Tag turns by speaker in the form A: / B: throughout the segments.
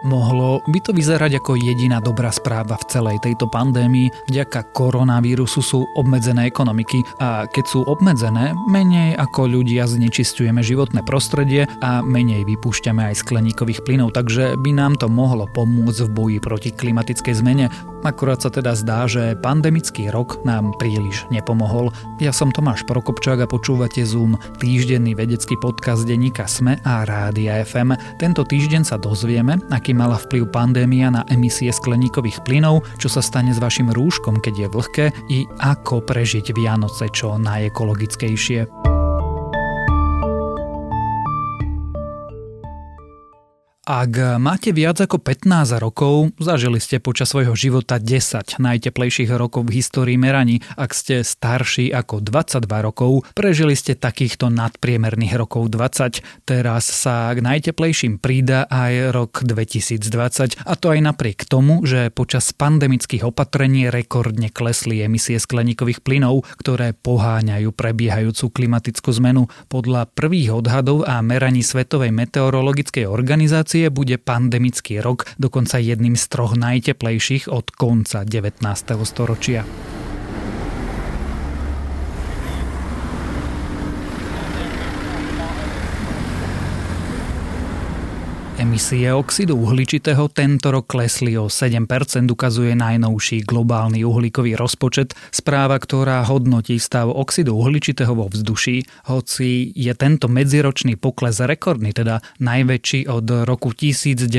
A: Mohlo by to vyzerať ako jediná dobrá správa v celej tejto pandémii. Vďaka koronavírusu sú obmedzené ekonomiky a keď sú obmedzené, menej ako ľudia znečistujeme životné prostredie a menej vypúšťame aj skleníkových plynov, takže by nám to mohlo pomôcť v boji proti klimatickej zmene. Akurát sa teda zdá, že pandemický rok nám príliš nepomohol. Ja som Tomáš Prokopčák a počúvate Zoom, týždenný vedecký podcast denníka SME a Rádia FM. Tento týždeň sa dozvieme, aký mala vplyv pandémia na emisie skleníkových plynov, čo sa stane s vašim rúškom, keď je vlhké i ako prežiť Vianoce čo najekologickejšie. Ak máte viac ako 15 rokov, zažili ste počas svojho života 10 najteplejších rokov v histórii meraní. Ak ste starší ako 22 rokov, prežili ste takýchto nadpriemerných rokov 20. Teraz sa k najteplejším prída aj rok 2020 a to aj napriek tomu, že počas pandemických opatrení rekordne klesli emisie skleníkových plynov, ktoré poháňajú prebiehajúcu klimatickú zmenu. Podľa prvých odhadov a meraní Svetovej meteorologickej organizácie Rusie bude pandemický rok dokonca jedným z troch najteplejších od konca 19. storočia. Emisie oxidu uhličitého tento rok klesli o 7%, ukazuje najnovší globálny uhlíkový rozpočet, správa, ktorá hodnotí stav oxidu uhličitého vo vzduší, hoci je tento medziročný pokles rekordný, teda najväčší od roku 1945,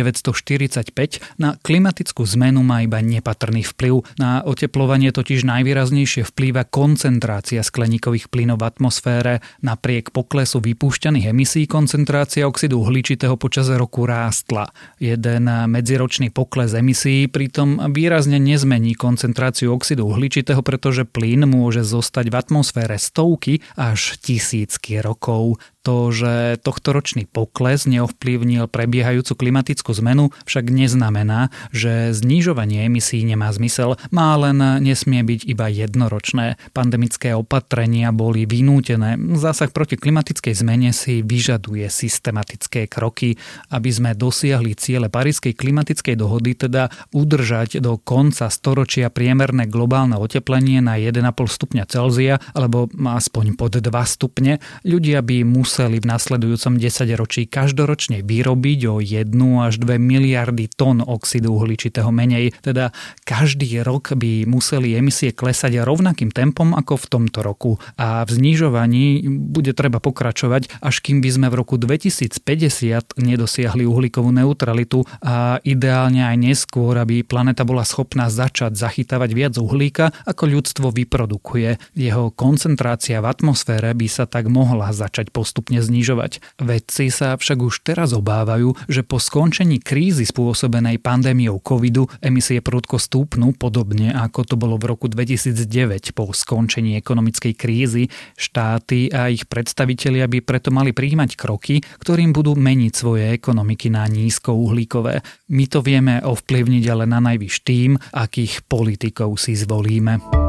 A: na klimatickú zmenu má iba nepatrný vplyv. Na oteplovanie totiž najvýraznejšie vplýva koncentrácia skleníkových plynov v atmosfére. Napriek poklesu vypúšťaných emisí koncentrácia oxidu uhličitého počas roku rástla. Jeden medziročný pokles emisí pritom výrazne nezmení koncentráciu oxidu uhličitého, pretože plyn môže zostať v atmosfére stovky až tisícky rokov. To, že tohtoročný pokles neovplyvnil prebiehajúcu klimatickú zmenu, však neznamená, že znižovanie emisí nemá zmysel, má len nesmie byť iba jednoročné. Pandemické opatrenia boli vynútené. Zásah proti klimatickej zmene si vyžaduje systematické kroky, aby sme dosiahli ciele Parískej klimatickej dohody, teda udržať do konca storočia priemerné globálne oteplenie na 1,5 stupňa Celzia alebo aspoň pod 2 stupne. Ľudia by museli museli v nasledujúcom desaťročí každoročne vyrobiť o 1 až 2 miliardy tón oxidu uhličitého menej, teda každý rok by museli emisie klesať rovnakým tempom ako v tomto roku. A v znižovaní bude treba pokračovať, až kým by sme v roku 2050 nedosiahli uhlíkovú neutralitu. A ideálne aj neskôr, aby planeta bola schopná začať zachytávať viac uhlíka, ako ľudstvo vyprodukuje. Jeho koncentrácia v atmosfére by sa tak mohla začať postupne postupne znižovať. Vedci sa však už teraz obávajú, že po skončení krízy spôsobenej pandémiou covidu emisie prudko stúpnú, podobne ako to bolo v roku 2009 po skončení ekonomickej krízy. Štáty a ich predstavitelia by preto mali príjmať kroky, ktorým budú meniť svoje ekonomiky na nízkouhlíkové. My to vieme ovplyvniť ale na najvyš tým, akých politikov si zvolíme.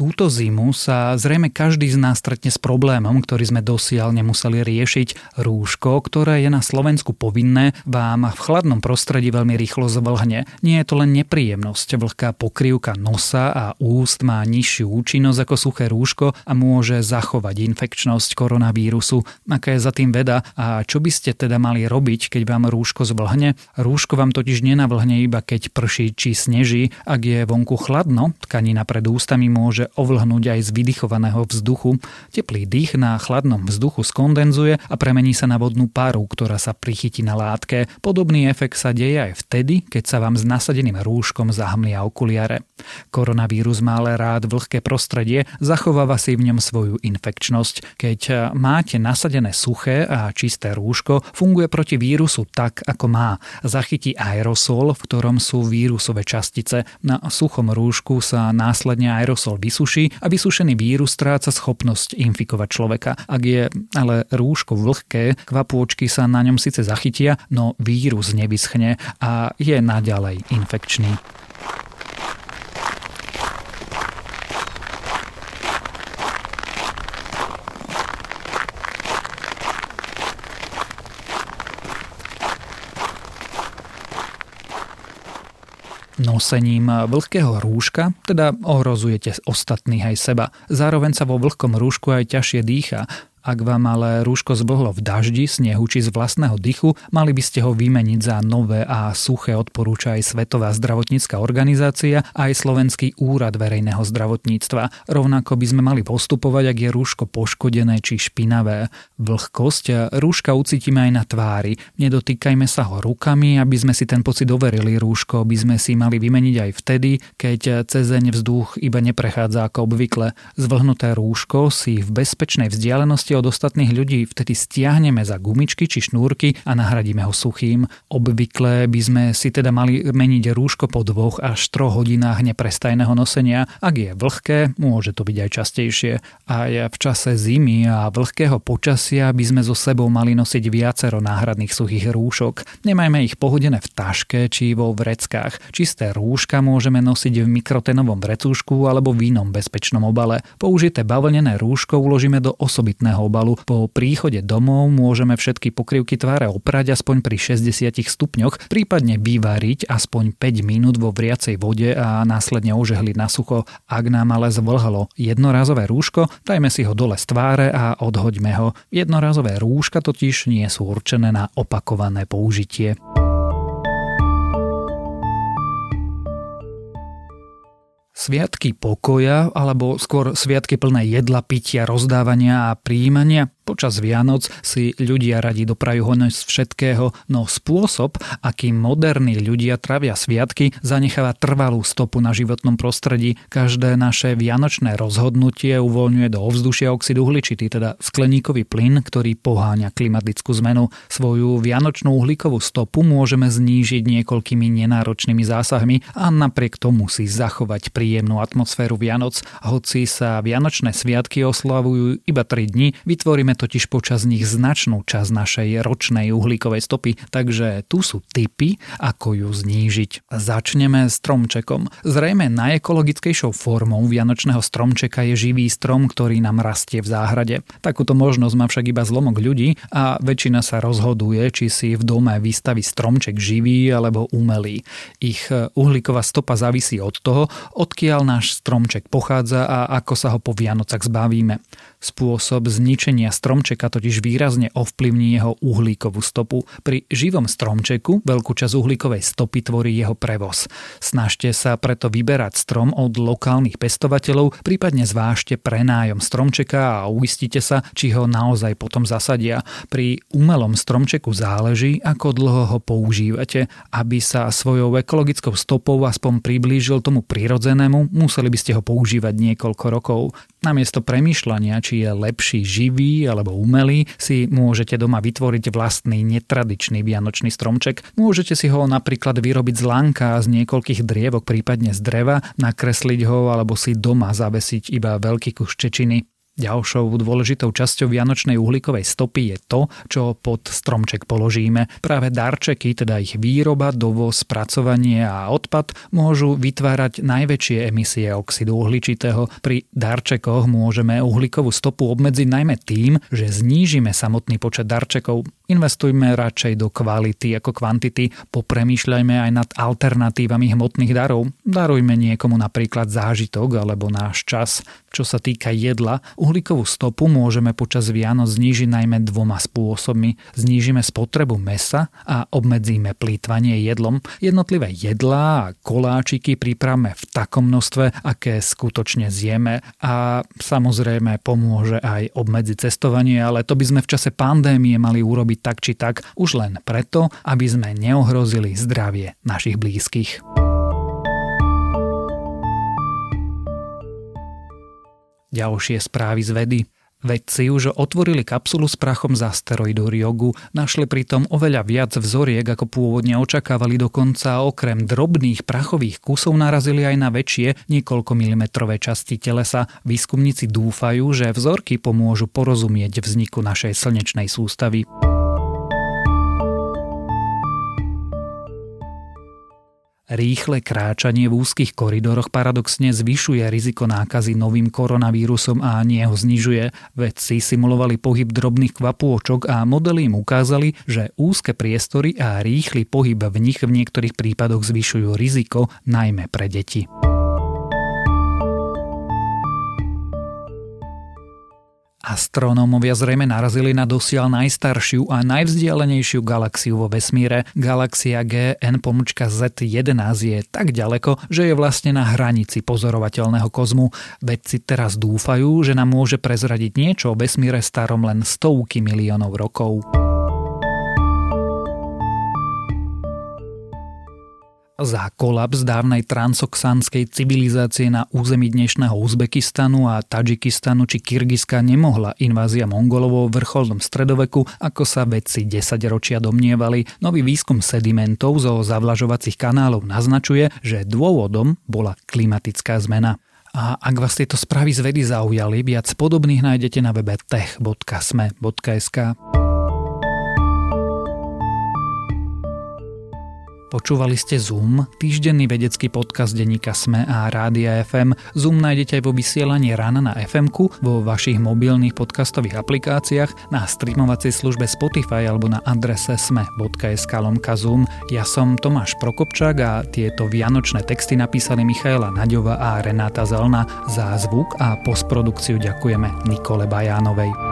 A: Túto zimu sa zrejme každý z nás stretne s problémom, ktorý sme dosiaľ nemuseli riešiť. Rúško, ktoré je na Slovensku povinné, vám v chladnom prostredí veľmi rýchlo zvlhne. Nie je to len nepríjemnosť. Vlhká pokrývka nosa a úst má nižšiu účinnosť ako suché rúško a môže zachovať infekčnosť koronavírusu. Aká je za tým veda a čo by ste teda mali robiť, keď vám rúško zvlhne? Rúško vám totiž nenavlhne iba keď prší či sneží. Ak je vonku chladno, tkanina pred ústami môže ovlhnúť aj z vydychovaného vzduchu. Teplý dých na chladnom vzduchu skondenzuje a premení sa na vodnú paru, ktorá sa prichytí na látke. Podobný efekt sa deje aj vtedy, keď sa vám s nasadeným rúškom zahmlia okuliare. Koronavírus má ale rád vlhké prostredie, zachováva si v ňom svoju infekčnosť. Keď máte nasadené suché a čisté rúško, funguje proti vírusu tak, ako má. Zachytí aerosol, v ktorom sú vírusové častice. Na suchom rúšku sa následne aerosol vysúdi vysuší a vysušený vírus stráca schopnosť infikovať človeka. Ak je ale rúško vlhké, kvapôčky sa na ňom síce zachytia, no vírus nevyschne a je naďalej infekčný. Nosením vlhkého rúška teda ohrozujete ostatných aj seba. Zároveň sa vo vlhkom rúšku aj ťažšie dýcha ak vám ale rúško zblhlo v daždi, snehu či z vlastného dychu, mali by ste ho vymeniť za nové a suché odporúča aj Svetová zdravotnícka organizácia a aj Slovenský úrad verejného zdravotníctva. Rovnako by sme mali postupovať, ak je rúško poškodené či špinavé. Vlhkosť rúška ucítime aj na tvári. Nedotýkajme sa ho rukami, aby sme si ten pocit overili. Rúško by sme si mali vymeniť aj vtedy, keď cezeň vzduch iba neprechádza ako obvykle. Zvlhnuté rúško si v bezpečnej vzdialenosti od ostatných ľudí, vtedy stiahneme za gumičky či šnúrky a nahradíme ho suchým. Obvykle by sme si teda mali meniť rúško po dvoch až troch hodinách neprestajného nosenia. Ak je vlhké, môže to byť aj častejšie. Aj v čase zimy a vlhkého počasia by sme so sebou mali nosiť viacero náhradných suchých rúšok. Nemajme ich pohodené v taške či vo vreckách. Čisté rúška môžeme nosiť v mikrotenovom vrecúšku alebo v inom bezpečnom obale. Použité bavlnené rúško uložíme do osobitného obalu. Po príchode domov môžeme všetky pokrývky tváre oprať aspoň pri 60 stupňoch, prípadne vyvariť aspoň 5 minút vo vriacej vode a následne ožehliť na sucho. Ak nám ale zvlhlo jednorazové rúško, dajme si ho dole z tváre a odhoďme ho. Jednorazové rúška totiž nie sú určené na opakované použitie. Sviatky pokoja, alebo skôr sviatky plné jedla, pitia, rozdávania a príjmania Počas Vianoc si ľudia radi doprajú honec všetkého, no spôsob, akým moderní ľudia travia sviatky, zanecháva trvalú stopu na životnom prostredí. Každé naše vianočné rozhodnutie uvoľňuje do ovzdušia oxid uhličitý, teda skleníkový plyn, ktorý poháňa klimatickú zmenu. Svoju vianočnú uhlíkovú stopu môžeme znížiť niekoľkými nenáročnými zásahmi a napriek tomu si zachovať príjemnú atmosféru Vianoc. Hoci sa vianočné sviatky oslavujú iba 3 dni, vytvoríme totiž počas nich značnú časť našej ročnej uhlíkovej stopy, takže tu sú tipy, ako ju znížiť. Začneme stromčekom. Zrejme najekologickejšou formou vianočného stromčeka je živý strom, ktorý nám rastie v záhrade. Takúto možnosť má však iba zlomok ľudí a väčšina sa rozhoduje, či si v dome vystaví stromček živý alebo umelý. Ich uhlíková stopa závisí od toho, odkiaľ náš stromček pochádza a ako sa ho po Vianocach zbavíme. Spôsob zničenia stromčeka totiž výrazne ovplyvní jeho uhlíkovú stopu. Pri živom stromčeku veľkú časť uhlíkovej stopy tvorí jeho prevoz. Snažte sa preto vyberať strom od lokálnych pestovateľov, prípadne zvážte prenájom stromčeka a uistite sa, či ho naozaj potom zasadia. Pri umelom stromčeku záleží, ako dlho ho používate. Aby sa svojou ekologickou stopou aspoň priblížil tomu prirodzenému, museli by ste ho používať niekoľko rokov. Namiesto premýšľania, či je lepší živý alebo umelý, si môžete doma vytvoriť vlastný netradičný vianočný stromček. Môžete si ho napríklad vyrobiť z lanka z niekoľkých drievok, prípadne z dreva, nakresliť ho alebo si doma zavesiť iba veľký kus čečiny. Ďalšou dôležitou časťou vianočnej uhlíkovej stopy je to, čo pod stromček položíme. Práve darčeky, teda ich výroba, dovoz, spracovanie a odpad môžu vytvárať najväčšie emisie oxidu uhličitého. Pri darčekoch môžeme uhlíkovú stopu obmedziť najmä tým, že znížime samotný počet darčekov. Investujme radšej do kvality ako kvantity, popremýšľajme aj nad alternatívami hmotných darov. Darujme niekomu napríklad zážitok alebo náš čas. Čo sa týka jedla, uhlíkovú stopu môžeme počas Vianoc znížiť najmä dvoma spôsobmi. Znížime spotrebu mesa a obmedzíme plýtvanie jedlom. Jednotlivé jedlá a koláčiky pripravme v takom množstve, aké skutočne zjeme a samozrejme pomôže aj obmedziť cestovanie, ale to by sme v čase pandémie mali urobiť tak či tak už len preto, aby sme neohrozili zdravie našich blízkych. Ďalšie správy z vedy. Vedci už otvorili kapsulu s prachom z asteroidu Ryogu, našli pritom oveľa viac vzoriek, ako pôvodne očakávali dokonca okrem drobných prachových kusov narazili aj na väčšie, niekoľko milimetrové časti telesa. Výskumníci dúfajú, že vzorky pomôžu porozumieť vzniku našej slnečnej sústavy. Rýchle kráčanie v úzkých koridoroch paradoxne zvyšuje riziko nákazy novým koronavírusom a nie ho znižuje. Vedci simulovali pohyb drobných kvapôčok a modely im ukázali, že úzke priestory a rýchly pohyb v nich v niektorých prípadoch zvyšujú riziko, najmä pre deti. Astronómovia zrejme narazili na dosiaľ najstaršiu a najvzdialenejšiu galaxiu vo vesmíre. Galaxia GN pomlčka Z11 je tak ďaleko, že je vlastne na hranici pozorovateľného kozmu. Vedci teraz dúfajú, že nám môže prezradiť niečo o vesmíre starom len stovky miliónov rokov. Za kolaps dávnej transoxanskej civilizácie na území dnešného Uzbekistanu a Tadžikistanu či Kyrgyzska nemohla invázia Mongolovou v vrcholnom stredoveku, ako sa vedci 10 ročia domnievali. Nový výskum sedimentov zo zavlažovacích kanálov naznačuje, že dôvodom bola klimatická zmena. A ak vás tieto správy z vedy zaujali, viac podobných nájdete na webe tech.sme.sk. Počúvali ste Zoom, týždenný vedecký podcast denníka SME a Rádia FM. Zoom nájdete aj vo vysielaní rána na fm vo vašich mobilných podcastových aplikáciách, na streamovacej službe Spotify alebo na adrese sme.sk lomka Zoom. Ja som Tomáš Prokopčák a tieto vianočné texty napísali Michaela Naďova a Renáta Zelna. Za zvuk a postprodukciu ďakujeme Nikole Bajánovej.